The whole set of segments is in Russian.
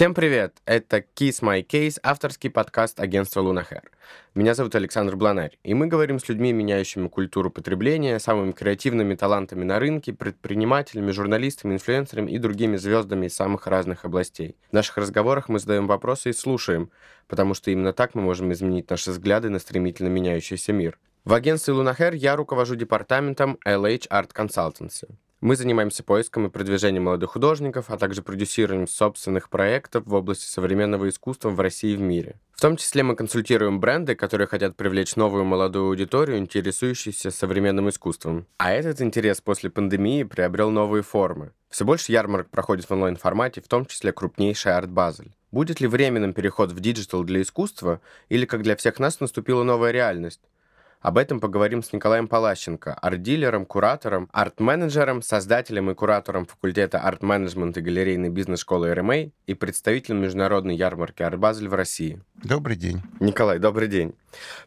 Всем привет! Это Kiss My Case, авторский подкаст агентства Lunahair. Меня зовут Александр Бланарь, и мы говорим с людьми, меняющими культуру потребления, самыми креативными талантами на рынке, предпринимателями, журналистами, инфлюенсерами и другими звездами из самых разных областей. В наших разговорах мы задаем вопросы и слушаем, потому что именно так мы можем изменить наши взгляды на стремительно меняющийся мир. В агентстве Lunahair я руковожу департаментом LH Art Consultancy. Мы занимаемся поиском и продвижением молодых художников, а также продюсированием собственных проектов в области современного искусства в России и в мире. В том числе мы консультируем бренды, которые хотят привлечь новую молодую аудиторию, интересующуюся современным искусством. А этот интерес после пандемии приобрел новые формы. Все больше ярмарок проходит в онлайн-формате, в том числе крупнейшая Art Basel. Будет ли временным переход в digital для искусства, или, как для всех нас, наступила новая реальность? Об этом поговорим с Николаем Палащенко, арт-дилером, куратором, арт-менеджером, создателем и куратором факультета арт-менеджмент и галерейной бизнес-школы РМА и представителем международной ярмарки «Артбазель» в России. Добрый день. Николай, добрый день.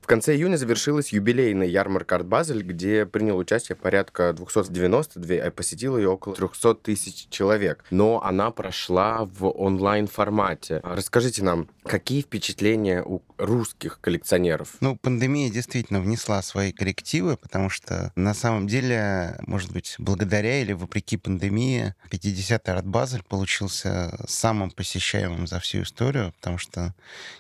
В конце июня завершилась юбилейная ярмарка «Артбазель», где принял участие порядка 292, а посетило ее около 300 тысяч человек. Но она прошла в онлайн-формате. Расскажите нам, какие впечатления у русских коллекционеров? Ну, пандемия действительно внесла свои коррективы, потому что на самом деле, может быть, благодаря или вопреки пандемии, 50-й «Артбазель» получился самым посещаемым за всю историю, потому что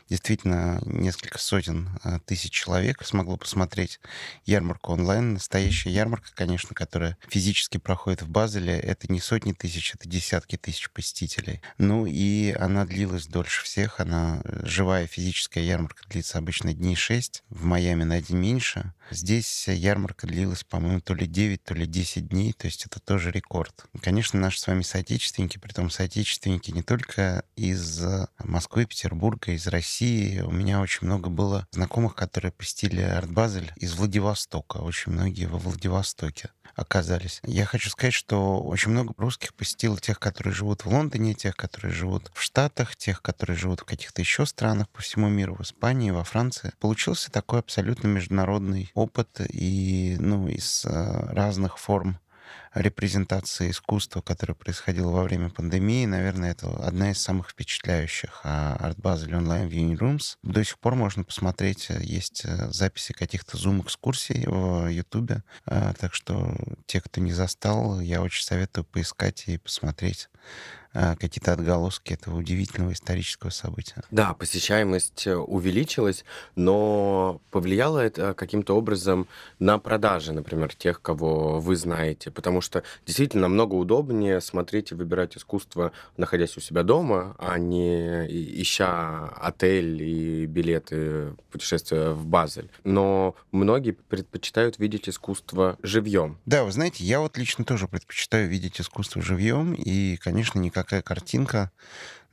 действительно несколько сотен а, тысяч человек смогло посмотреть ярмарку онлайн. Настоящая ярмарка, конечно, которая физически проходит в Базеле, это не сотни тысяч, это десятки тысяч посетителей. Ну и она длилась дольше всех. Она живая физическая ярмарка длится обычно дней 6, в Майами на день меньше. дальше. Здесь ярмарка длилась, по-моему, то ли 9, то ли 10 дней, то есть это тоже рекорд. Конечно, наши с вами соотечественники, при том соотечественники не только из Москвы, Петербурга, из России. У меня очень много было знакомых, которые посетили Артбазель из Владивостока. Очень многие во Владивостоке оказались. Я хочу сказать, что очень много русских посетило тех, которые живут в Лондоне, тех, которые живут в Штатах, тех, которые живут в каких-то еще странах по всему миру, в Испании, во Франции. Получился такой абсолютно международный опыт и ну, из э, разных форм репрезентации искусства, которое происходило во время пандемии, наверное, это одна из самых впечатляющих. А Art Basel Online в Unirooms до сих пор можно посмотреть, э, есть э, записи каких-то зум-экскурсий в Ютубе, а, так что те, кто не застал, я очень советую поискать и посмотреть а, какие-то отголоски этого удивительного исторического события. Да, посещаемость э, увеличилась, но повлияло это каким-то образом на продажи, например, тех, кого вы знаете, потому что действительно намного удобнее смотреть и выбирать искусство, находясь у себя дома, а не ища отель и билеты путешествия в Базель. Но многие предпочитают видеть искусство живьем. Да, вы знаете, я вот лично тоже предпочитаю видеть искусство живьем, и, конечно, никак какая картинка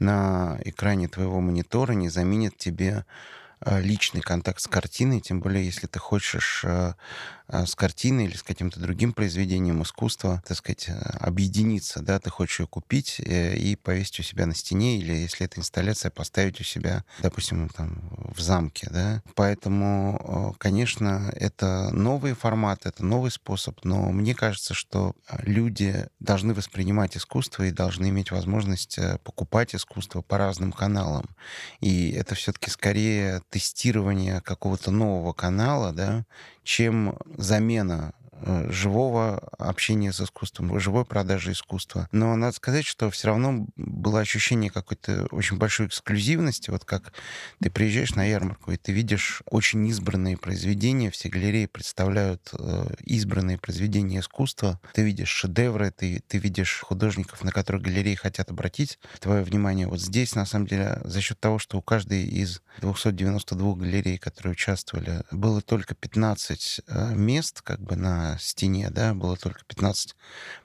на экране твоего монитора не заменит тебе э, личный контакт с картиной, тем более если ты хочешь э, с картиной или с каким-то другим произведением искусства, так сказать, э, объединиться, да, ты хочешь ее купить э, и повесить у себя на стене, или если это инсталляция, поставить у себя, допустим, там, в замке, да. Поэтому, конечно, это новый формат, это новый способ, но мне кажется, что люди должны воспринимать искусство и должны иметь возможность э, покупать искусство по разным каналам. И это все-таки скорее тестирование какого-то нового канала, да, чем замена живого общения с искусством, живой продажи искусства. Но надо сказать, что все равно было ощущение какой-то очень большой эксклюзивности. Вот как ты приезжаешь на ярмарку, и ты видишь очень избранные произведения, все галереи представляют э, избранные произведения искусства. Ты видишь шедевры, ты, ты видишь художников, на которых галереи хотят обратить твое внимание. Вот здесь, на самом деле, за счет того, что у каждой из 292 галерей, которые участвовали, было только 15 э, мест как бы на стене, да, было только 15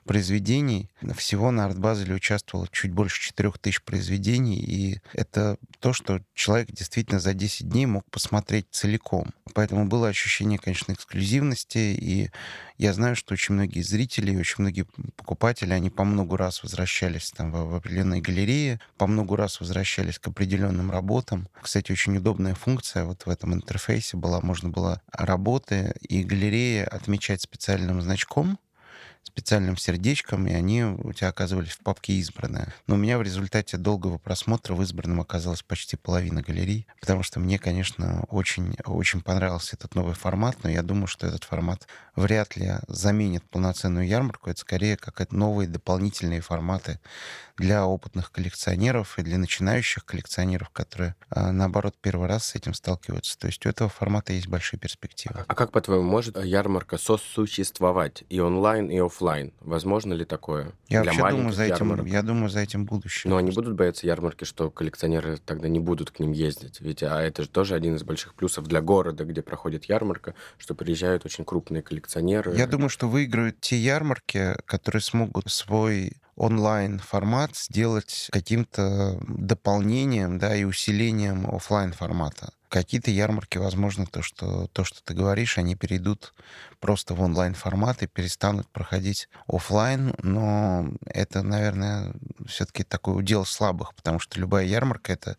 произведений. Всего на артбазеле участвовало чуть больше 4000 произведений, и это то, что человек действительно за 10 дней мог посмотреть целиком. Поэтому было ощущение, конечно, эксклюзивности, и я знаю, что очень многие зрители, очень многие покупатели, они по много раз возвращались там в, в определенные галереи, по много раз возвращались к определенным работам. Кстати, очень удобная функция вот в этом интерфейсе была. Можно было работы и галереи отмечать специальным значком, специальным сердечком, и они у тебя оказывались в папке «Избранное». Но у меня в результате долгого просмотра в «Избранном» оказалась почти половина галерей, потому что мне, конечно, очень, очень понравился этот новый формат, но я думаю, что этот формат вряд ли заменит полноценную ярмарку. Это скорее как новые дополнительные форматы для опытных коллекционеров и для начинающих коллекционеров, которые, а, наоборот, первый раз с этим сталкиваются. То есть у этого формата есть большие перспективы. А как, по-твоему, может ярмарка сосуществовать и онлайн, и офлайн? Возможно ли такое? Я для вообще думаю, за этим, я думаю, за этим будущее. Но они будут бояться ярмарки, что коллекционеры тогда не будут к ним ездить? Ведь а это же тоже один из больших плюсов для города, где проходит ярмарка, что приезжают очень крупные коллекционеры. Я думаю, что выиграют те ярмарки, которые смогут свой онлайн формат сделать каким-то дополнением да, и усилением офлайн формата какие-то ярмарки, возможно, то что, то, что ты говоришь, они перейдут просто в онлайн-формат и перестанут проходить офлайн, но это, наверное, все-таки такой удел слабых, потому что любая ярмарка — это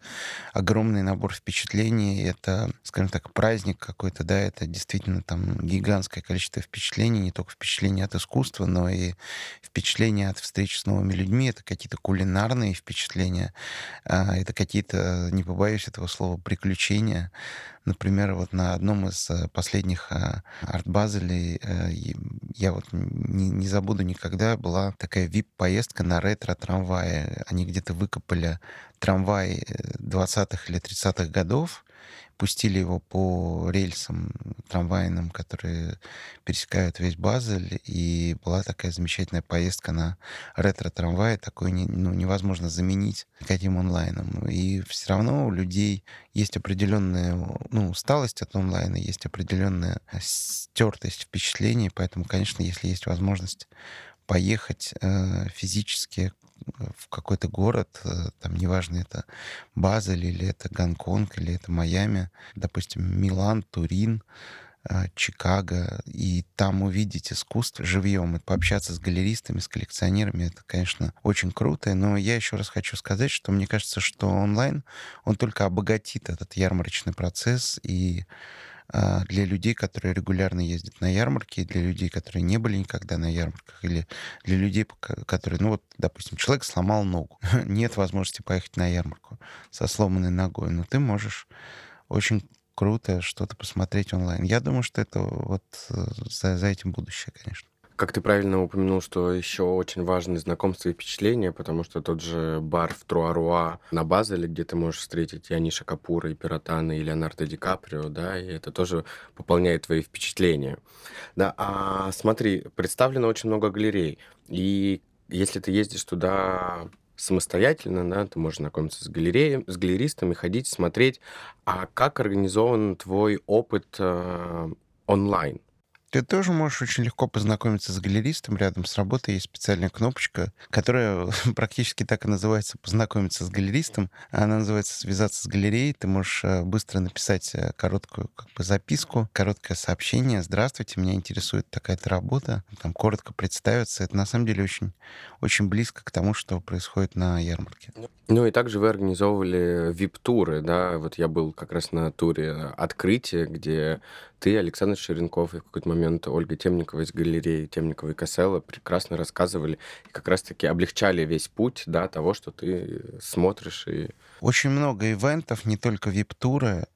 огромный набор впечатлений, это, скажем так, праздник какой-то, да, это действительно там гигантское количество впечатлений, не только впечатления от искусства, но и впечатления от встречи с новыми людьми, это какие-то кулинарные впечатления, а, это какие-то, не побоюсь этого слова, приключения, Например, вот на одном из э, последних э, арт-базелей э, я вот не, не забуду никогда, была такая VIP-поездка на ретро-трамвае. Они где-то выкопали трамвай 20-х или 30-х годов, пустили его по рельсам трамвайным, которые пересекают весь Базель, и была такая замечательная поездка на ретро-трамвае, такой ну, невозможно заменить никаким онлайном. И все равно у людей есть определенная ну, усталость от онлайна, есть определенная стертость впечатлений, поэтому, конечно, если есть возможность поехать э, физически в какой-то город, э, там, неважно, это Базель или это Гонконг, или это Майами, допустим, Милан, Турин, э, Чикаго, и там увидеть искусство живьем и пообщаться с галеристами, с коллекционерами, это, конечно, очень круто. Но я еще раз хочу сказать, что мне кажется, что онлайн, он только обогатит этот ярмарочный процесс и для людей, которые регулярно ездят на ярмарки, для людей, которые не были никогда на ярмарках, или для людей, которые, ну вот, допустим, человек сломал ногу, нет возможности поехать на ярмарку со сломанной ногой, но ты можешь очень круто что-то посмотреть онлайн. Я думаю, что это вот э, за, за этим будущее, конечно. Как ты правильно упомянул, что еще очень важны знакомства и впечатления, потому что тот же бар в Труаруа на Базеле, где ты можешь встретить и Аниша Капура, и Пиратана, и Леонардо Ди Каприо, да, и это тоже пополняет твои впечатления. Да, а смотри, представлено очень много галерей, и если ты ездишь туда самостоятельно, да, ты можешь знакомиться с галереей, с галеристами, ходить, смотреть, а как организован твой опыт э, онлайн? Ты тоже можешь очень легко познакомиться с галеристом. Рядом с работой есть специальная кнопочка, которая практически так и называется «познакомиться с галеристом». Она называется «связаться с галереей». Ты можешь э, быстро написать э, короткую как бы, записку, короткое сообщение. «Здравствуйте, меня интересует такая-то работа». Там коротко представиться. Это на самом деле очень, очень близко к тому, что происходит на ярмарке. Ну и также вы организовывали вип-туры, да? Вот я был как раз на туре открытия, где ты, Александр Ширенков и в какой-то момент Ольга Темникова из галереи Темникова и Кассела прекрасно рассказывали и как раз-таки облегчали весь путь да, того, что ты смотришь. И... Очень много ивентов, не только вип-туры.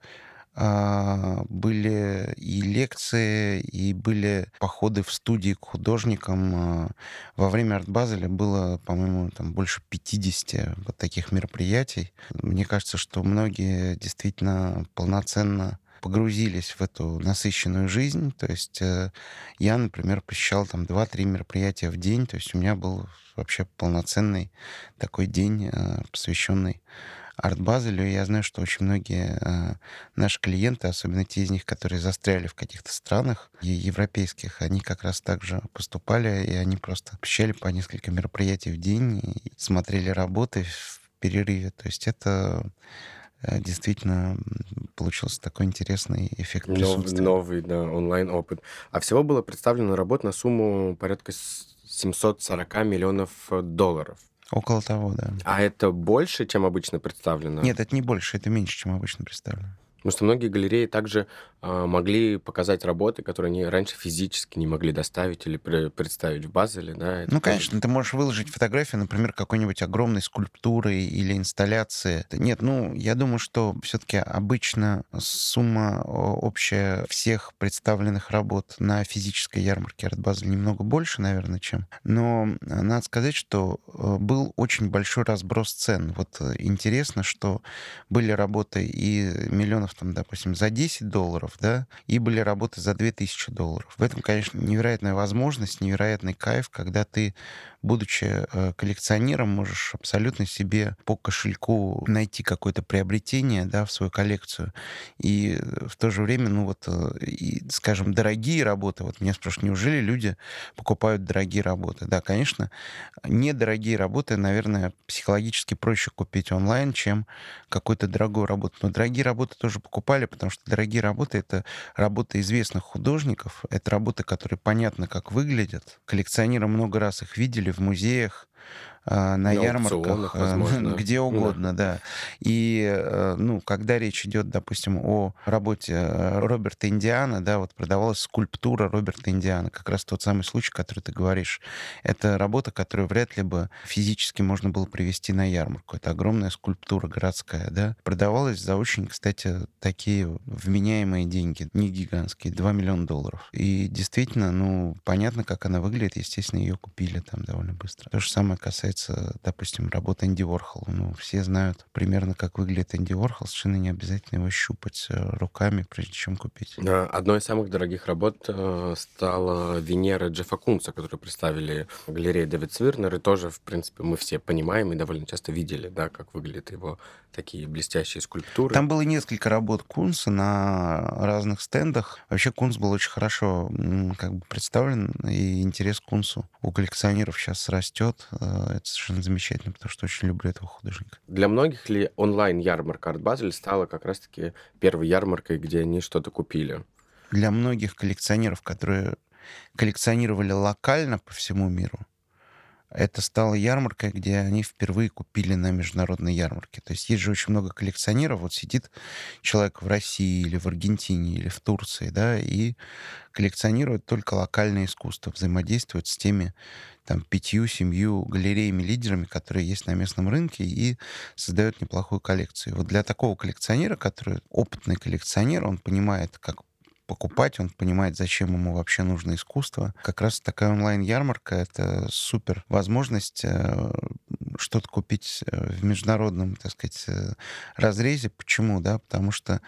А, были и лекции, и были походы в студии к художникам. А, во время арт-базеля было, по-моему, там больше 50 вот таких мероприятий. Мне кажется, что многие действительно полноценно погрузились в эту насыщенную жизнь. То есть э, я, например, посещал там 2-3 мероприятия в день. То есть у меня был вообще полноценный такой день, э, посвященный арт-базелю. Я знаю, что очень многие э, наши клиенты, особенно те из них, которые застряли в каких-то странах европейских, они как раз так же поступали, и они просто посещали по несколько мероприятий в день и смотрели работы в перерыве. То есть это действительно получился такой интересный эффект присутствия. Новый, да, онлайн-опыт. А всего было представлено работ на сумму порядка 740 миллионов долларов. Около того, да. А это больше, чем обычно представлено? Нет, это не больше, это меньше, чем обычно представлено. Потому что многие галереи также а, могли показать работы, которые они раньше физически не могли доставить или представить в Базеле, да? Ну, тоже... конечно, ты можешь выложить фотографию, например, какой-нибудь огромной скульптуры или инсталляции. Нет, ну, я думаю, что все-таки обычно сумма общая всех представленных работ на физической ярмарке Арт Базель немного больше, наверное, чем. Но надо сказать, что э, был очень большой разброс цен. Вот э, интересно, что были работы и миллионов, там, допустим, за 10 долларов, да, и были работы за 2000 долларов. В этом, конечно, невероятная возможность, невероятный кайф, когда ты будучи э, коллекционером, можешь абсолютно себе по кошельку найти какое-то приобретение да, в свою коллекцию. И в то же время, ну вот, э, и, скажем, дорогие работы, вот меня спрашивают, неужели люди покупают дорогие работы? Да, конечно, недорогие работы, наверное, психологически проще купить онлайн, чем какую-то дорогую работу. Но дорогие работы тоже покупали, потому что дорогие работы — это работы известных художников, это работы, которые понятно, как выглядят. Коллекционеры много раз их видели, в музеях, на, на ярмарках, а, возможно. где угодно, да. да. И, э, ну, когда речь идет, допустим, о работе э, Роберта Индиана, да, вот продавалась скульптура Роберта Индиана, как раз тот самый случай, который ты говоришь. Это работа, которую вряд ли бы физически можно было привести на ярмарку. Это огромная скульптура городская, да. Продавалась за очень, кстати, такие вменяемые деньги, не гигантские, 2 миллиона долларов. И действительно, ну, понятно, как она выглядит, естественно, ее купили там довольно быстро. То же самое касается касается, допустим, работы Энди Уорхола. Ну, все знают примерно, как выглядит Энди Уорхол. Совершенно не обязательно его щупать э, руками, прежде чем купить. Одной из самых дорогих работ э, стала Венера Джеффа Кунца, которую представили в галерее Дэвид Свирнер. И тоже, в принципе, мы все понимаем и довольно часто видели, да, как выглядят его такие блестящие скульптуры. Там было несколько работ Кунца на разных стендах. Вообще Кунц был очень хорошо как бы представлен, и интерес к Кунцу у коллекционеров сейчас растет. Э, это совершенно замечательно, потому что очень люблю этого художника. Для многих ли онлайн-ярмарка Art Basel стала как раз-таки первой ярмаркой, где они что-то купили? Для многих коллекционеров, которые коллекционировали локально по всему миру, это стало ярмаркой, где они впервые купили на международной ярмарке. То есть есть же очень много коллекционеров. Вот сидит человек в России или в Аргентине или в Турции, да, и коллекционирует только локальное искусство, взаимодействует с теми там пятью-семью галереями-лидерами, которые есть на местном рынке, и создает неплохую коллекцию. Вот для такого коллекционера, который опытный коллекционер, он понимает, как покупать, он понимает, зачем ему вообще нужно искусство. Как раз такая онлайн-ярмарка — это супер возможность э, что-то купить э, в международном, так сказать, э, разрезе. Почему? Да? Потому что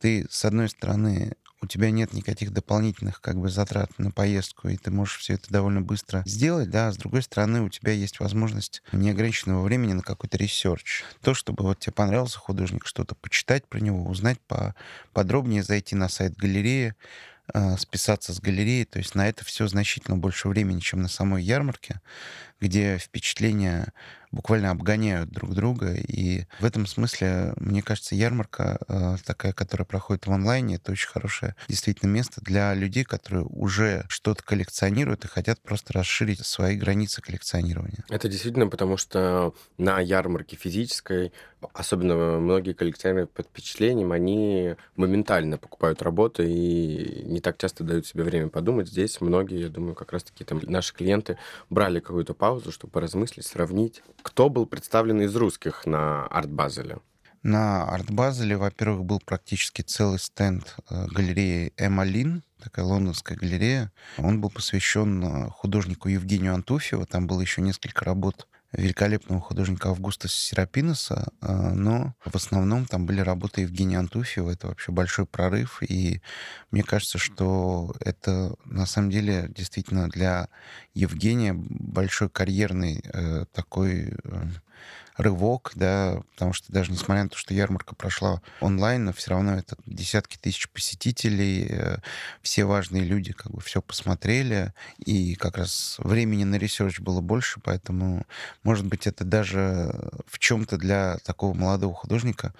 ты, с одной стороны, у тебя нет никаких дополнительных как бы затрат на поездку, и ты можешь все это довольно быстро сделать, да, а с другой стороны у тебя есть возможность неограниченного времени на какой-то research. То, чтобы вот тебе понравился художник, что-то почитать про него, узнать по подробнее, зайти на сайт галереи, э, списаться с галереей, то есть на это все значительно больше времени, чем на самой ярмарке, где впечатления буквально обгоняют друг друга. И в этом смысле, мне кажется, ярмарка э, такая, которая проходит в онлайне, это очень хорошее действительно место для людей, которые уже что-то коллекционируют и хотят просто расширить свои границы коллекционирования. Это действительно потому, что на ярмарке физической, особенно многие коллекционеры под впечатлением, они моментально покупают работы и не так часто дают себе время подумать. Здесь многие, я думаю, как раз-таки там наши клиенты брали какую-то паузу, чтобы поразмыслить, сравнить, кто был представлен из русских на арт-базеле? На арт-базеле, во-первых, был практически целый стенд э, галереи Эмалин, такая лондонская галерея. Он был посвящен э, художнику Евгению Антуфьеву. Там было еще несколько работ великолепного художника Августа Серапиноса, э, но в основном там были работы Евгения Антуфьева. Это вообще большой прорыв, и мне кажется, что это на самом деле действительно для Евгения большой карьерный э, такой э, рывок, да, потому что даже несмотря на то, что ярмарка прошла онлайн, но все равно это десятки тысяч посетителей, э, все важные люди как бы все посмотрели, и как раз времени на research было больше, поэтому, может быть, это даже в чем-то для такого молодого художника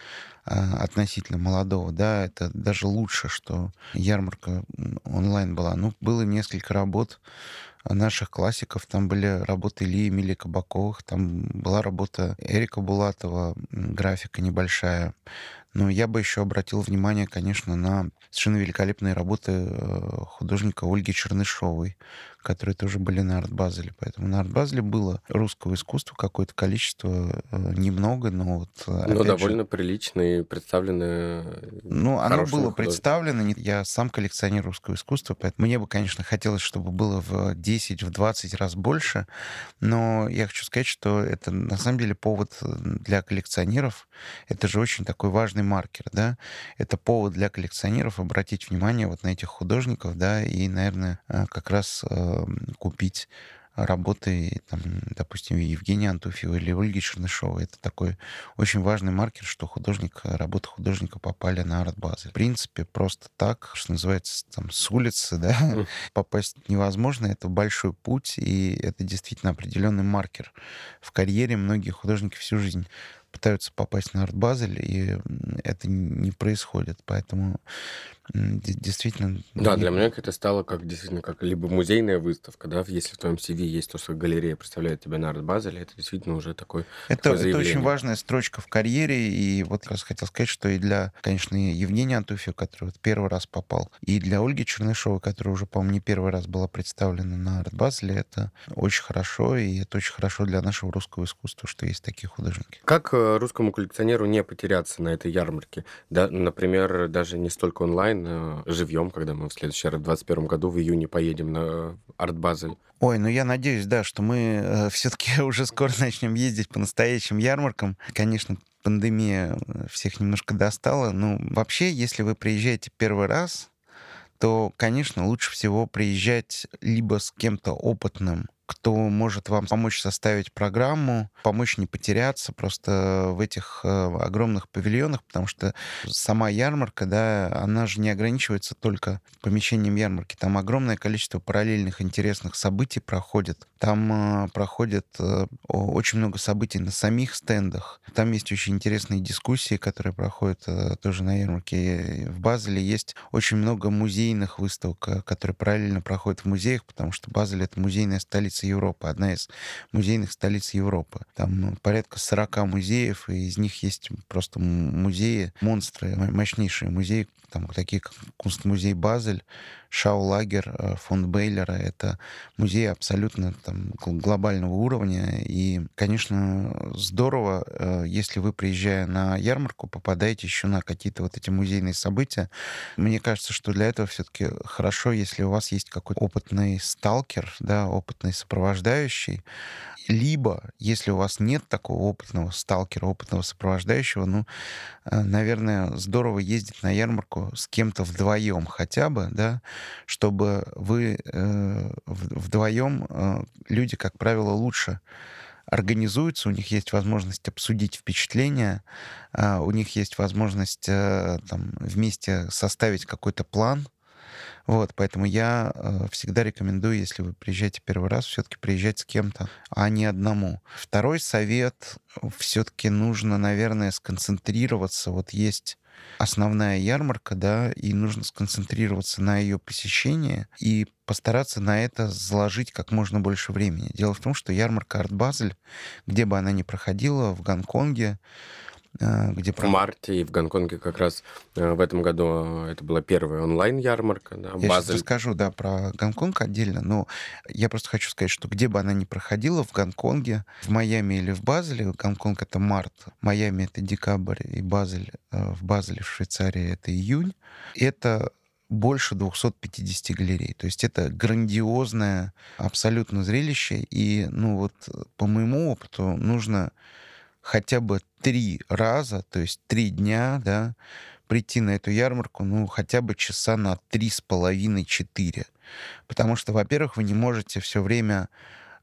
а, относительно молодого, да, это даже лучше, что ярмарка онлайн была. Ну, было несколько работ, наших классиков. Там были работы Ильи Эмилии Кабаковых, там была работа Эрика Булатова, графика небольшая. Но я бы еще обратил внимание, конечно, на совершенно великолепные работы э, художника Ольги Чернышовой, которые тоже были на арт-базеле. Поэтому на арт-базеле было русского искусства какое-то количество, э, немного, но вот... Э, но довольно же, прилично и представлено Ну, оно было представлено. Я сам коллекционер русского искусства, поэтому мне бы, конечно, хотелось, чтобы было в 10, в 20 раз больше, но я хочу сказать, что это на самом деле повод для коллекционеров. Это же очень такой важный маркер, да? Это повод для коллекционеров обратить внимание вот на этих художников, да, и, наверное, э, как раз купить работы, там, допустим, Евгения Антуфьева или Ольги Чернышовой. Это такой очень важный маркер, что художник, работы художника попали на арт-базы. В принципе, просто так, что называется, там, с улицы, да, попасть невозможно. Это большой путь, и это действительно определенный маркер. В карьере многие художники всю жизнь пытаются попасть на арт-базель, и это не происходит. Поэтому действительно... Да, для меня это стало как действительно как либо музейная выставка, да, если в твоем CV есть то, что галерея представляет тебя на арт-базеле, это действительно уже такой Это, это очень важная строчка в карьере, и вот как раз хотел сказать, что и для, конечно, Евгения Антуфьева, который вот первый раз попал, и для Ольги Чернышовой, которая уже, по-моему, не первый раз была представлена на арт-базеле, это очень хорошо, и это очень хорошо для нашего русского искусства, что есть такие художники. Как э, русскому коллекционеру не потеряться на этой ярмарке? Да, например, даже не столько онлайн, а живьем, когда мы в следующий раз, в 2021 году, в июне поедем на арт-базель. Ой, ну я надеюсь, да, что мы э, все-таки уже скоро начнем ездить по настоящим ярмаркам. Конечно, пандемия э, всех немножко достала. Ну, вообще, если вы приезжаете первый раз, то, конечно, лучше всего приезжать либо с кем-то опытным, кто может вам помочь составить программу, помочь не потеряться просто в этих э, огромных павильонах, потому что сама ярмарка, да, она же не ограничивается только помещением ярмарки. Там огромное количество параллельных интересных событий проходит. Там э, проходит э, очень много событий на самих стендах. Там есть очень интересные дискуссии, которые проходят тоже на ярмарке. В Базеле есть очень много музейных выставок, которые параллельно проходят в музеях, потому что Базель — это музейная столица Европы, одна из музейных столиц Европы. Там ну, порядка 40 музеев, и из них есть просто музеи, монстры, мощнейшие музеи, там такие как Кунстмузей Базель, Шаулагер, э, фонд Бейлера. Это музей абсолютно там, глобального уровня. И, конечно, здорово, э, если вы, приезжая на ярмарку, попадаете еще на какие-то вот эти музейные события. Мне кажется, что для этого все-таки хорошо, если у вас есть какой-то опытный сталкер, да, опытный сопровождающий, либо, если у вас нет такого опытного сталкера, опытного сопровождающего, ну, э, наверное, здорово ездить на ярмарку с кем-то вдвоем хотя бы, да, чтобы вы э, вдвоем, э, люди, как правило, лучше организуются, у них есть возможность обсудить впечатления, э, у них есть возможность э, там, вместе составить какой-то план, вот, поэтому я э, всегда рекомендую, если вы приезжаете первый раз, все-таки приезжать с кем-то, а не одному. Второй совет, все-таки нужно, наверное, сконцентрироваться. Вот есть основная ярмарка, да, и нужно сконцентрироваться на ее посещении и постараться на это заложить как можно больше времени. Дело в том, что ярмарка Арт Базель, где бы она ни проходила, в Гонконге, где... В марте и в Гонконге как раз э, в этом году это была первая онлайн-ярмарка. Да, я Базель. сейчас расскажу, да, про Гонконг отдельно, но я просто хочу сказать, что где бы она ни проходила, в Гонконге, в Майами или в Базеле, Гонконг — это март, Майами — это декабрь, и Базель, э, в Базеле, в Швейцарии, это июнь, это больше 250 галерей. То есть это грандиозное абсолютно зрелище. И, ну вот, по моему опыту, нужно хотя бы три раза, то есть три дня, да, прийти на эту ярмарку, ну, хотя бы часа на три с половиной-четыре. Потому что, во-первых, вы не можете все время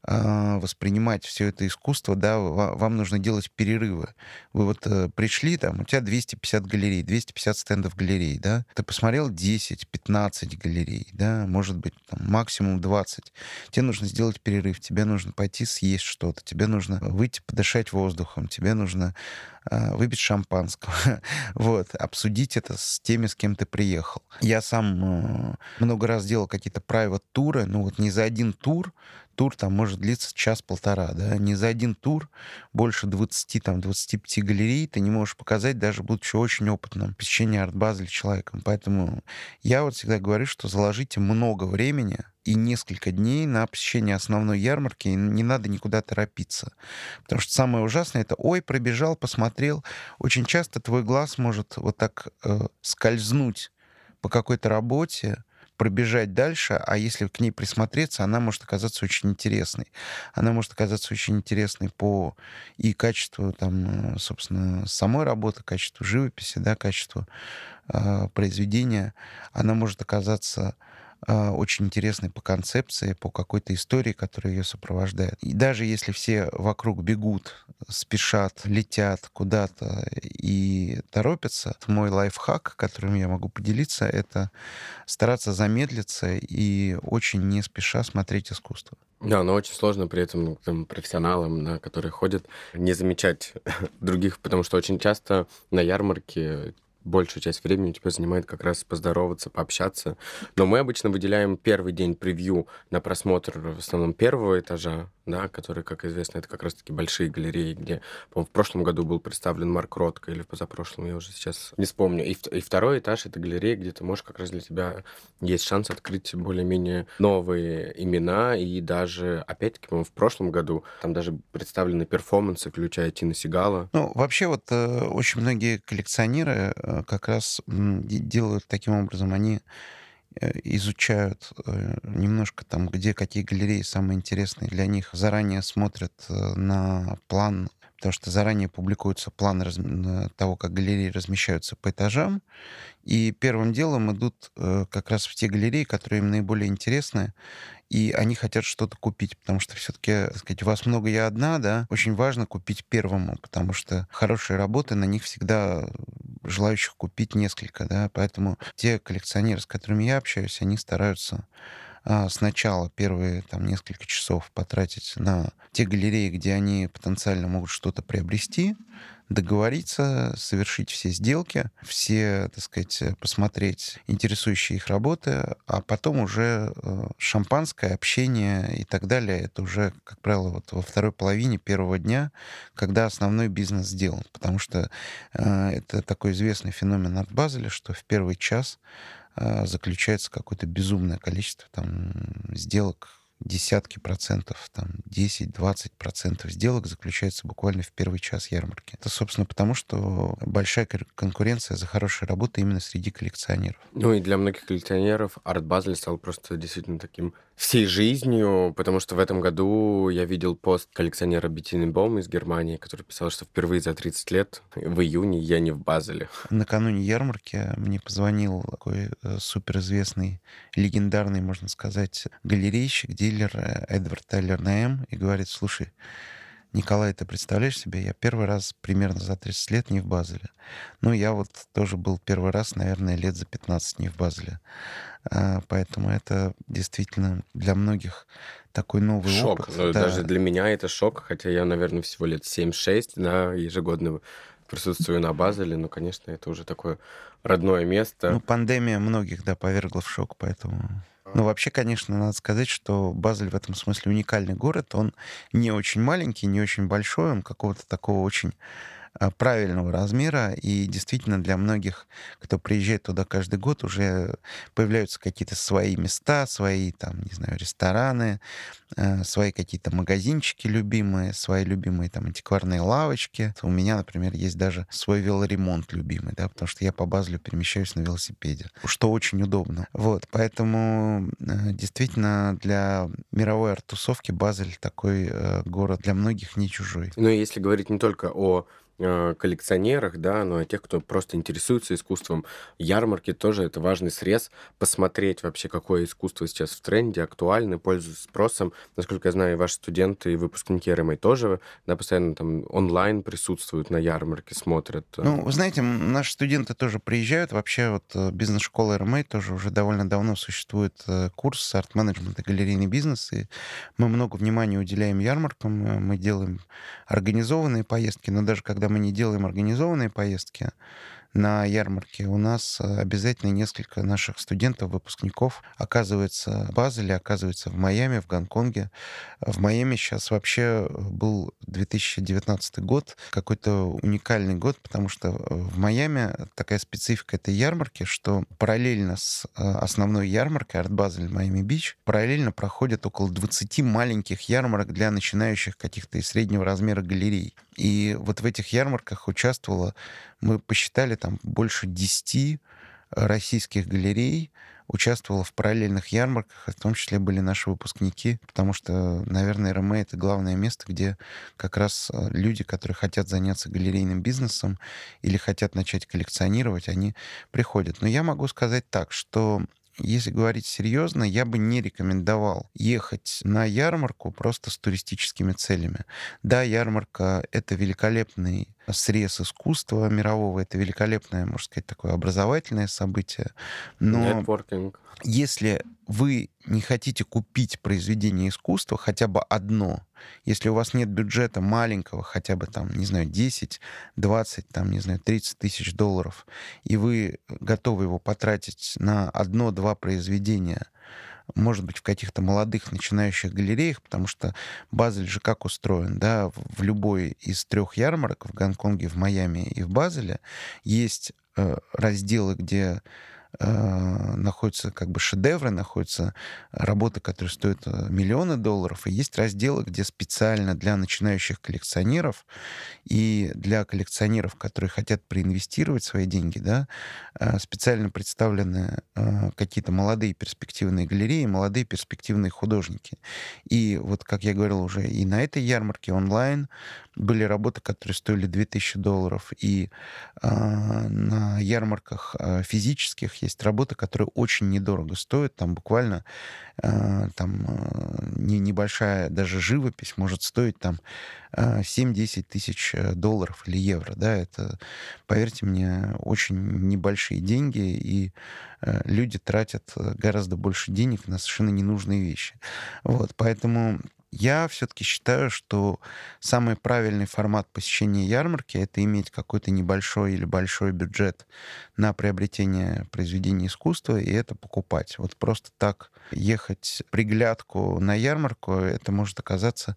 воспринимать все это искусство, да, вам нужно делать перерывы. Вы вот э, пришли, там, у тебя 250 галерей, 250 стендов галерей, да, ты посмотрел 10-15 галерей, да, может быть, там, максимум 20. Тебе нужно сделать перерыв, тебе нужно пойти съесть что-то, тебе нужно выйти подышать воздухом, тебе нужно э, выпить шампанского, вот, обсудить это с теми, с кем ты приехал. Я сам э, много раз делал какие-то private туры, ну вот не за один тур, тур там может длиться час-полтора, да, не за один тур больше 20, там, 25 галерей ты не можешь показать, даже будучи очень опытным посещение арт-базы человеком. Поэтому я вот всегда говорю, что заложите много времени и несколько дней на посещение основной ярмарки, и не надо никуда торопиться. Потому что самое ужасное — это «Ой, пробежал, посмотрел». Очень часто твой глаз может вот так э, скользнуть по какой-то работе, пробежать дальше, а если к ней присмотреться, она может оказаться очень интересной. Она может оказаться очень интересной по и качеству, там, собственно, самой работы, качеству живописи, да, качеству э, произведения. Она может оказаться очень интересной по концепции, по какой-то истории, которая ее сопровождает. И даже если все вокруг бегут, спешат, летят куда-то и торопятся, мой лайфхак, которым я могу поделиться, это стараться замедлиться и очень не спеша смотреть искусство. Да, но очень сложно при этом там, профессионалам, на которые ходят, не замечать других, потому что очень часто на ярмарке большую часть времени у тебя занимает как раз поздороваться, пообщаться. Но мы обычно выделяем первый день превью на просмотр в основном первого этажа, да, который, как известно, это как раз-таки большие галереи, где, по в прошлом году был представлен Марк Ротко или в позапрошлом, я уже сейчас не вспомню. И, и второй этаж — это галерея, где ты можешь как раз для тебя есть шанс открыть более-менее новые имена, и даже, опять-таки, в прошлом году там даже представлены перформансы, включая Тина Сигала. Ну, вообще вот э, очень многие коллекционеры э, как раз делают таким образом, они Э, изучают э, немножко там, где какие галереи самые интересные для них, заранее смотрят э, на план, потому что заранее публикуется план раз... того, как галереи размещаются по этажам, и первым делом идут как раз в те галереи, которые им наиболее интересны, и они хотят что-то купить, потому что все-таки, так сказать, вас много, я одна, да, очень важно купить первому, потому что хорошие работы, на них всегда желающих купить несколько, да, поэтому те коллекционеры, с которыми я общаюсь, они стараются сначала первые там несколько часов потратить на те галереи, где они потенциально могут что-то приобрести, договориться, совершить все сделки, все, так сказать, посмотреть интересующие их работы, а потом уже э, шампанское, общение и так далее. Это уже, как правило, вот во второй половине первого дня, когда основной бизнес сделан. Потому что э, это такой известный феномен от Базеля, что в первый час заключается какое-то безумное количество там сделок десятки процентов, там 10-20 процентов сделок заключается буквально в первый час ярмарки. Это, собственно, потому что большая конкуренция за хорошие работы именно среди коллекционеров. Ну и для многих коллекционеров арт Базель стал просто действительно таким всей жизнью, потому что в этом году я видел пост коллекционера Беттины Бом из Германии, который писал, что впервые за 30 лет в июне я не в Базеле. Накануне ярмарки мне позвонил такой э, суперизвестный, легендарный, можно сказать, галерейщик, дилер э, Эдвард Тайлер Наэм и говорит, слушай, Николай, ты представляешь себе, я первый раз примерно за 30 лет не в Базеле. Ну, я вот тоже был первый раз, наверное, лет за 15 не в Базеле. А, поэтому это действительно для многих такой новый шок. опыт. Ну, да. Даже для меня это шок, хотя я, наверное, всего лет 7-6 на ежегодно присутствую на Базеле, но, конечно, это уже такое родное место. Ну, пандемия многих, да, повергла в шок, поэтому... Ну, вообще, конечно, надо сказать, что Базель в этом смысле уникальный город. Он не очень маленький, не очень большой, он какого-то такого очень правильного размера, и действительно для многих, кто приезжает туда каждый год, уже появляются какие-то свои места, свои, там, не знаю, рестораны, э, свои какие-то магазинчики любимые, свои любимые там антикварные лавочки. У меня, например, есть даже свой велоремонт любимый, да, потому что я по Базлю перемещаюсь на велосипеде, что очень удобно. Вот, поэтому э, действительно для мировой арт-тусовки Базель такой город для многих не чужой. Ну, если говорить не только о Э, коллекционерах, да, но и тех, кто просто интересуется искусством. Ярмарки тоже это важный срез, посмотреть вообще, какое искусство сейчас в тренде, актуально, пользуется спросом. Насколько я знаю, ваши студенты и выпускники РМА тоже, да, постоянно там онлайн присутствуют на ярмарке, смотрят. Э. Ну, вы знаете, наши студенты тоже приезжают. Вообще вот э, бизнес-школа РМА тоже уже довольно давно существует курс арт-менеджмент и галерейный бизнес, и мы много внимания уделяем ярмаркам, мы делаем организованные поездки, но даже когда мы не делаем организованные поездки, на ярмарке. У нас обязательно несколько наших студентов, выпускников оказывается в Базеле, оказывается в Майами, в Гонконге. В Майами сейчас вообще был 2019 год, какой-то уникальный год, потому что в Майами такая специфика этой ярмарки, что параллельно с основной ярмаркой Арт Базель Майами Бич параллельно проходят около 20 маленьких ярмарок для начинающих каких-то и среднего размера галерей. И вот в этих ярмарках участвовало, мы посчитали, там больше 10 российских галерей, участвовала в параллельных ярмарках, в том числе были наши выпускники, потому что, наверное, РМ — это главное место, где как раз э, люди, которые хотят заняться галерейным бизнесом или хотят начать коллекционировать, они приходят. Но я могу сказать так, что если говорить серьезно, я бы не рекомендовал ехать на ярмарку просто с туристическими целями. Да, ярмарка — это великолепный срез искусства мирового, это великолепное, можно сказать, такое образовательное событие. Но Networking. если вы не хотите купить произведение искусства, хотя бы одно, если у вас нет бюджета маленького, хотя бы там, не знаю, 10, 20, там, не знаю, 30 тысяч долларов, и вы готовы его потратить на одно-два произведения, может быть, в каких-то молодых начинающих галереях, потому что Базель же как устроен, да, в любой из трех ярмарок, в Гонконге, в Майами и в Базеле, есть э, разделы, где находятся как бы шедевры, находятся работы, которые стоят э, миллионы долларов, и есть разделы, где специально для начинающих коллекционеров и для коллекционеров, которые хотят проинвестировать свои деньги, да, э, специально представлены э, какие-то молодые перспективные галереи, молодые перспективные художники. И вот, как я говорил уже, и на этой ярмарке онлайн были работы, которые стоили 2000 долларов, и э, на ярмарках э, физических есть работы, которые очень недорого стоят, там буквально э, там э, не, небольшая даже живопись может стоить там э, 7-10 тысяч долларов или евро, да, это, поверьте мне, очень небольшие деньги, и э, люди тратят гораздо больше денег на совершенно ненужные вещи. Вот, поэтому я все-таки считаю, что самый правильный формат посещения ярмарки — это иметь какой-то небольшой или большой бюджет на приобретение произведений искусства и это покупать. Вот просто так ехать приглядку на ярмарку, это может оказаться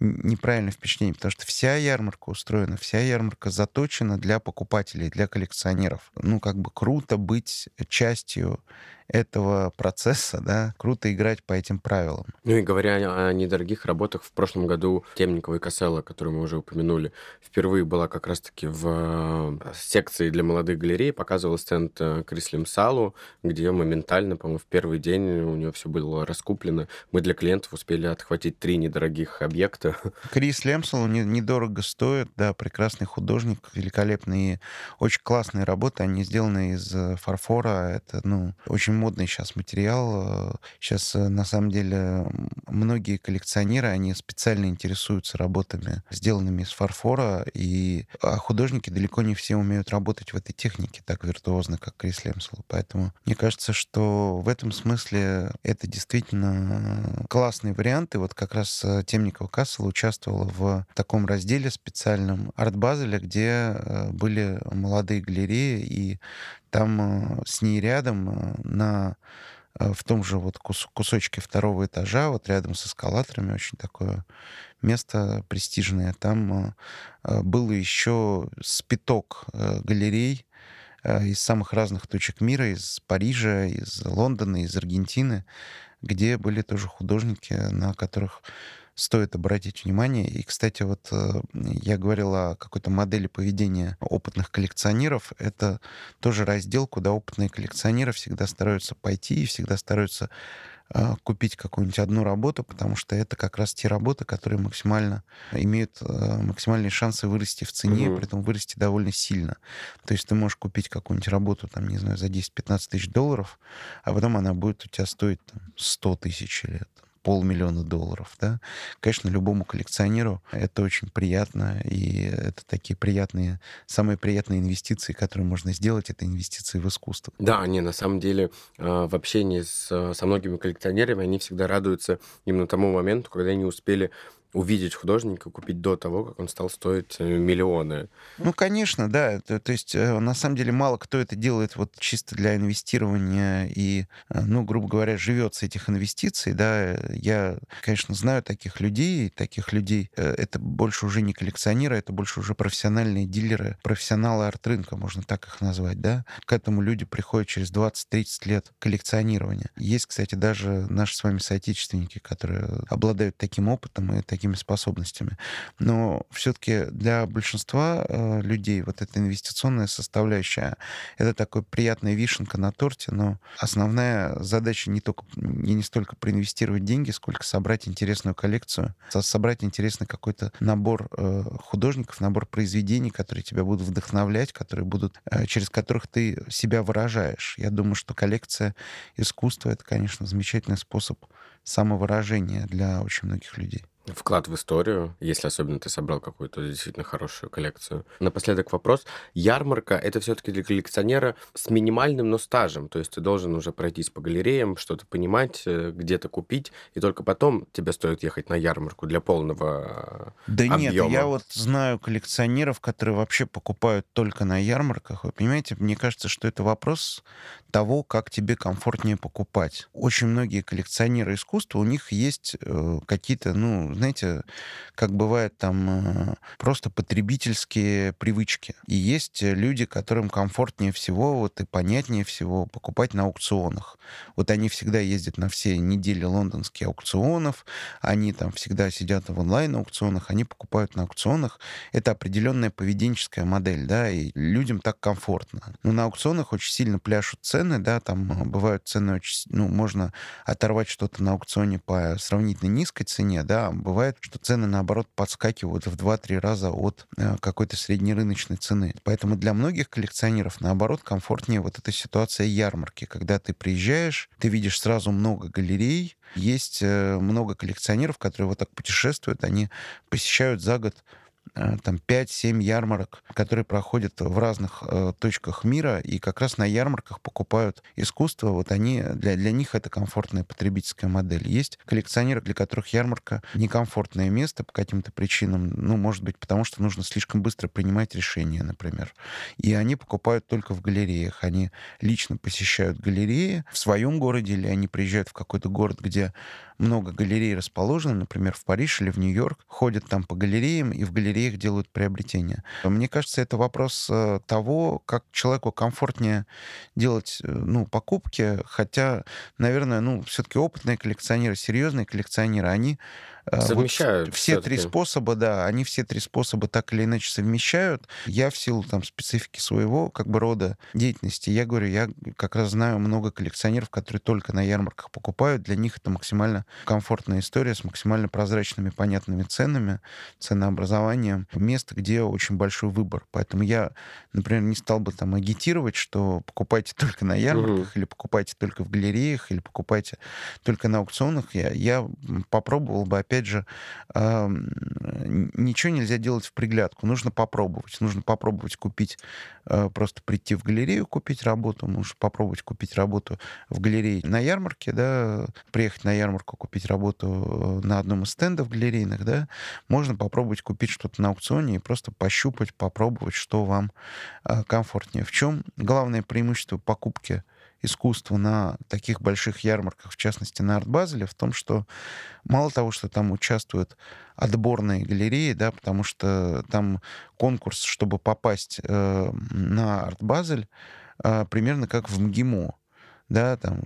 неправильное впечатление, потому что вся ярмарка устроена, вся ярмарка заточена для покупателей, для коллекционеров. Ну, как бы круто быть частью этого процесса, да, круто играть по этим правилам. Ну и говоря о недорогих работах, в прошлом году Темникова и Касселла, которую мы уже упомянули, впервые была как раз-таки в э, секции для молодых галерей, показывал стенд э, Крислим Салу, где моментально, по-моему, в первый день у нее все было раскуплено. Мы для клиентов успели отхватить три недорогих объекта. Крис Лемсел недорого стоит, да, прекрасный художник, великолепные, очень классные работы, они сделаны из э, фарфора, это, ну, очень модный сейчас материал. Сейчас, э, на самом деле, многие коллекционеры, они специально интересуются работами, сделанными из фарфора, и а художники далеко не все умеют работать в этой технике так виртуозно, как Крис Лемсел. Поэтому мне кажется, что в этом смысле это действительно классный вариант. И вот как раз э, Темникова Кассел участвовала в таком разделе специальном Арт Базеля, где э, были молодые галереи, и там э, с ней рядом э, на в том же вот кус кусочке второго этажа, вот рядом с эскалаторами, очень такое место престижное. Там было еще спиток галерей из самых разных точек мира, из Парижа, из Лондона, из Аргентины, где были тоже художники, на которых стоит обратить внимание. И, кстати, вот э, я говорил о какой-то модели поведения опытных коллекционеров. Это тоже раздел, куда опытные коллекционеры всегда стараются пойти и всегда стараются э, купить какую-нибудь одну работу, потому что это как раз те работы, которые максимально имеют э, максимальные шансы вырасти в цене, mm-hmm. при этом вырасти довольно сильно. То есть ты можешь купить какую-нибудь работу, там, не знаю, за 10-15 тысяч долларов, а потом она будет у тебя стоить там, 100 тысяч или полмиллиона долларов, да. Конечно, любому коллекционеру это очень приятно, и это такие приятные, самые приятные инвестиции, которые можно сделать, это инвестиции в искусство. Да, они на самом деле а, в общении с, со многими коллекционерами, они всегда радуются именно тому моменту, когда они успели увидеть художника, купить до того, как он стал стоить э, миллионы. Ну, конечно, да. То, то есть, э, на самом деле, мало кто это делает вот чисто для инвестирования и, э, ну, грубо говоря, живет с этих инвестиций, да. Я, конечно, знаю таких людей, таких людей, это больше уже не коллекционеры, это больше уже профессиональные дилеры, профессионалы арт-рынка, можно так их назвать, да. К этому люди приходят через 20-30 лет коллекционирования. Есть, кстати, даже наши с вами соотечественники, которые обладают таким опытом и такими способностями. Но все-таки для большинства э, людей вот эта инвестиционная составляющая — это такой приятная вишенка на торте, но основная задача не только не, не столько проинвестировать деньги, сколько собрать интересную коллекцию, собрать интересный какой-то набор э, художников, набор произведений, которые тебя будут вдохновлять, которые будут, э, через которых ты себя выражаешь. Я думаю, что коллекция искусства — это, конечно, замечательный способ самовыражения для очень многих людей вклад в историю, если особенно ты собрал какую-то действительно хорошую коллекцию. Напоследок вопрос. Ярмарка — это все-таки для коллекционера с минимальным, но стажем. То есть ты должен уже пройтись по галереям, что-то понимать, э, где-то купить, и только потом тебе стоит ехать на ярмарку для полного Да объема. нет, я вот знаю коллекционеров, которые вообще покупают только на ярмарках. Вы понимаете, мне кажется, что это вопрос того, как тебе комфортнее покупать. Очень многие коллекционеры искусства, у них есть э, какие-то, ну, знаете, как бывает там э, просто потребительские привычки. И есть люди, которым комфортнее всего вот и понятнее всего покупать на аукционах. Вот они всегда ездят на все недели лондонских аукционов, они там всегда сидят в онлайн-аукционах, они покупают на аукционах. Это определенная поведенческая модель, да, и людям так комфортно. Но на аукционах очень сильно пляшут цены, да, там э, бывают цены очень... Ну, можно оторвать что-то на аукционе по сравнительно низкой цене, да, бывает, что цены, наоборот, подскакивают в 2-3 раза от э, какой-то среднерыночной цены. Поэтому для многих коллекционеров, наоборот, комфортнее вот эта ситуация ярмарки, когда ты приезжаешь, ты видишь сразу много галерей, есть э, много коллекционеров, которые вот так путешествуют, они посещают за год там 5-7 ярмарок, которые проходят в разных э, точках мира, и как раз на ярмарках покупают искусство. Вот они, для, для них это комфортная потребительская модель. Есть коллекционеры, для которых ярмарка некомфортное место по каким-то причинам, ну, может быть, потому что нужно слишком быстро принимать решения, например. И они покупают только в галереях. Они лично посещают галереи в своем городе, или они приезжают в какой-то город, где много галерей расположено, например, в Париж или в Нью-Йорк, ходят там по галереям и в галереях делают приобретения. Мне кажется, это вопрос э, того, как человеку комфортнее делать э, ну, покупки, хотя, наверное, ну, все-таки опытные коллекционеры, серьезные коллекционеры, они совмещают. Вот все три способа, да, они все три способа так или иначе совмещают. Я в силу там специфики своего как бы рода деятельности, я говорю, я как раз знаю много коллекционеров, которые только на ярмарках покупают. Для них это максимально комфортная история с максимально прозрачными, понятными ценами, ценообразованием. Место, где очень большой выбор. Поэтому я, например, не стал бы там агитировать, что покупайте только на ярмарках, угу. или покупайте только в галереях, или покупайте только на аукционах. Я, я попробовал бы опять опять же, ничего нельзя делать в приглядку. Нужно попробовать. Нужно попробовать купить, э, просто прийти в галерею, купить работу. Нужно попробовать купить работу в галерее на ярмарке, да, приехать на ярмарку, купить работу э, на одном из стендов галерейных, да. Можно попробовать купить что-то на аукционе и просто пощупать, попробовать, что вам э, комфортнее. В чем главное преимущество покупки искусства на таких больших ярмарках, в частности на арт-базеле, в том, что мало того, что там участвуют отборные галереи, да, потому что там конкурс, чтобы попасть э, на арт-базель, э, примерно как в МГИМО да, там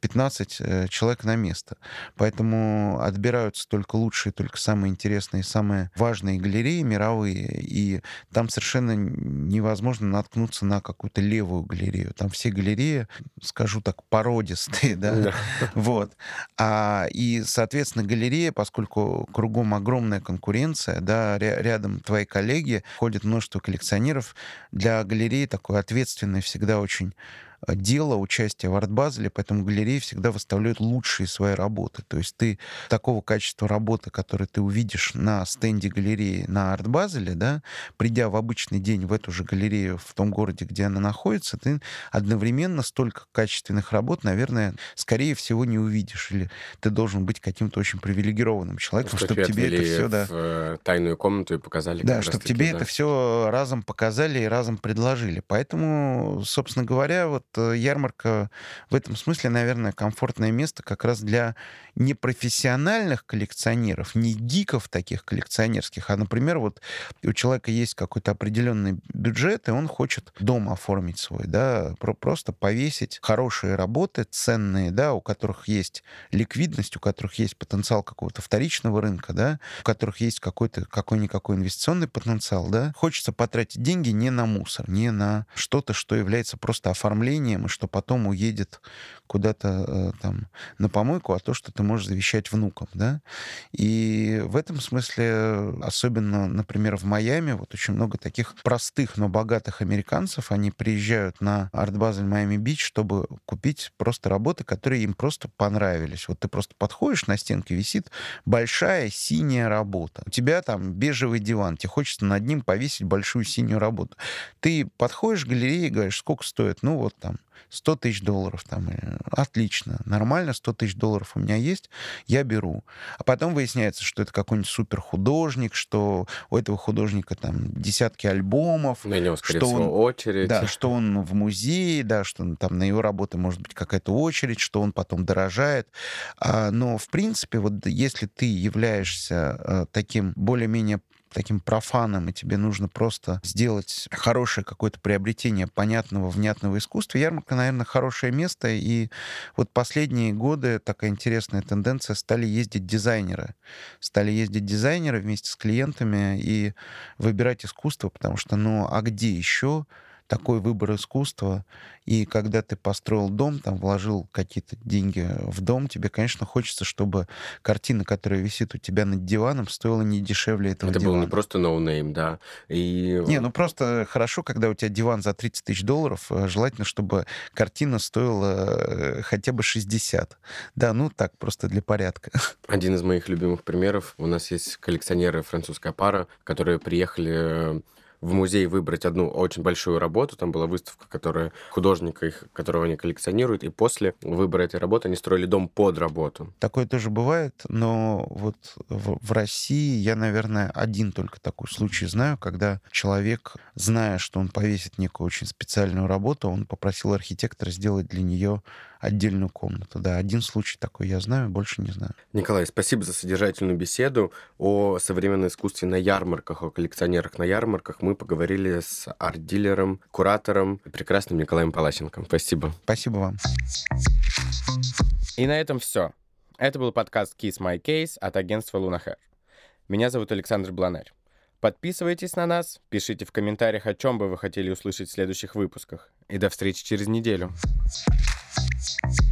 15 э, человек на место. Поэтому отбираются только лучшие, только самые интересные, самые важные галереи мировые, и там совершенно невозможно наткнуться на какую-то левую галерею. Там все галереи, скажу так, породистые, да, вот. А, и, соответственно, галерея, поскольку кругом огромная конкуренция, да, рядом твои коллеги, ходит множество коллекционеров, для галереи такой ответственный всегда очень э, дела, участия в арт-базеле, поэтому галереи всегда выставляют лучшие свои работы. То есть ты такого качества работы, который ты увидишь на стенде галереи на арт-базеле, да, придя в обычный день в эту же галерею в том городе, где она находится, ты одновременно столько качественных работ, наверное, скорее всего, не увидишь. Или ты должен быть каким-то очень привилегированным человеком, Что чтобы тебе это все... Да, в э, тайную комнату и показали. да чтобы тебе да. это все разом показали и разом предложили. Поэтому, собственно говоря, вот ярмарка в этом смысле, наверное, комфортное место как раз для непрофессиональных коллекционеров, не гиков таких коллекционерских, а, например, вот у человека есть какой-то определенный бюджет, и он хочет дом оформить свой, да, про- просто повесить хорошие работы, ценные, да, у которых есть ликвидность, у которых есть потенциал какого-то вторичного рынка, да, у которых есть какой-то какой-никакой инвестиционный потенциал, да, хочется потратить деньги не на мусор, не на что-то, что является просто оформлением, и что потом уедет куда-то э, там на помойку, а то, что ты можешь завещать внукам, да. И в этом смысле, особенно, например, в Майами, вот очень много таких простых, но богатых американцев, они приезжают на арт-базель Майами-Бич, чтобы купить просто работы, которые им просто понравились. Вот ты просто подходишь, на стенке висит большая синяя работа. У тебя там бежевый диван, тебе хочется над ним повесить большую синюю работу. Ты подходишь к галерее и говоришь, сколько стоит? Ну вот там 100 тысяч долларов. Там, э, отлично, нормально, 100 тысяч долларов у меня есть, я беру. А потом выясняется, что это какой-нибудь супер художник, что у этого художника там десятки альбомов, На него, скорее что всего, он- очередь. да, что он в музее, да, что там на его работы может быть какая-то очередь, что он потом дорожает. А, но, в принципе, вот если ты являешься э, таким более-менее таким профаном, и тебе нужно просто сделать хорошее какое-то приобретение понятного, внятного искусства, ярмарка, наверное, хорошее место. И вот последние годы такая интересная тенденция, стали ездить дизайнеры. Стали ездить дизайнеры вместе с клиентами и выбирать искусство, потому что, ну, а где еще такой выбор искусства. И когда ты построил дом, там вложил какие-то деньги в дом, тебе, конечно, хочется, чтобы картина, которая висит у тебя над диваном, стоила не дешевле этого Это был дивана. не просто no-name, да. И Не, ну просто хорошо, когда у тебя диван за 30 тысяч долларов, э, желательно, чтобы картина стоила э, хотя бы 60. Да, ну так, просто для порядка. Один из моих любимых примеров. У нас есть коллекционеры, французская пара, которые приехали э, в музей выбрать одну очень большую работу. Там была выставка, которая художника, их, которого они коллекционируют. И после выбора этой работы они строили дом под работу. Такое тоже бывает, но вот в, в России я, наверное, один только такой случай знаю, когда человек, зная, что он повесит некую очень специальную работу, он попросил архитектора сделать для нее отдельную комнату. Да, один случай такой я знаю, больше не знаю. Николай, спасибо за содержательную беседу о современном искусстве на ярмарках, о коллекционерах на ярмарках. Мы поговорили с арт-дилером, куратором, прекрасным Николаем Палащенко. Спасибо. Спасибо вам. И на этом все. Это был подкаст Kiss My Case от агентства Лунахер. Меня зовут Александр Бланарь. Подписывайтесь на нас, пишите в комментариях, о чем бы вы хотели услышать в следующих выпусках. И до встречи через неделю. Thank you.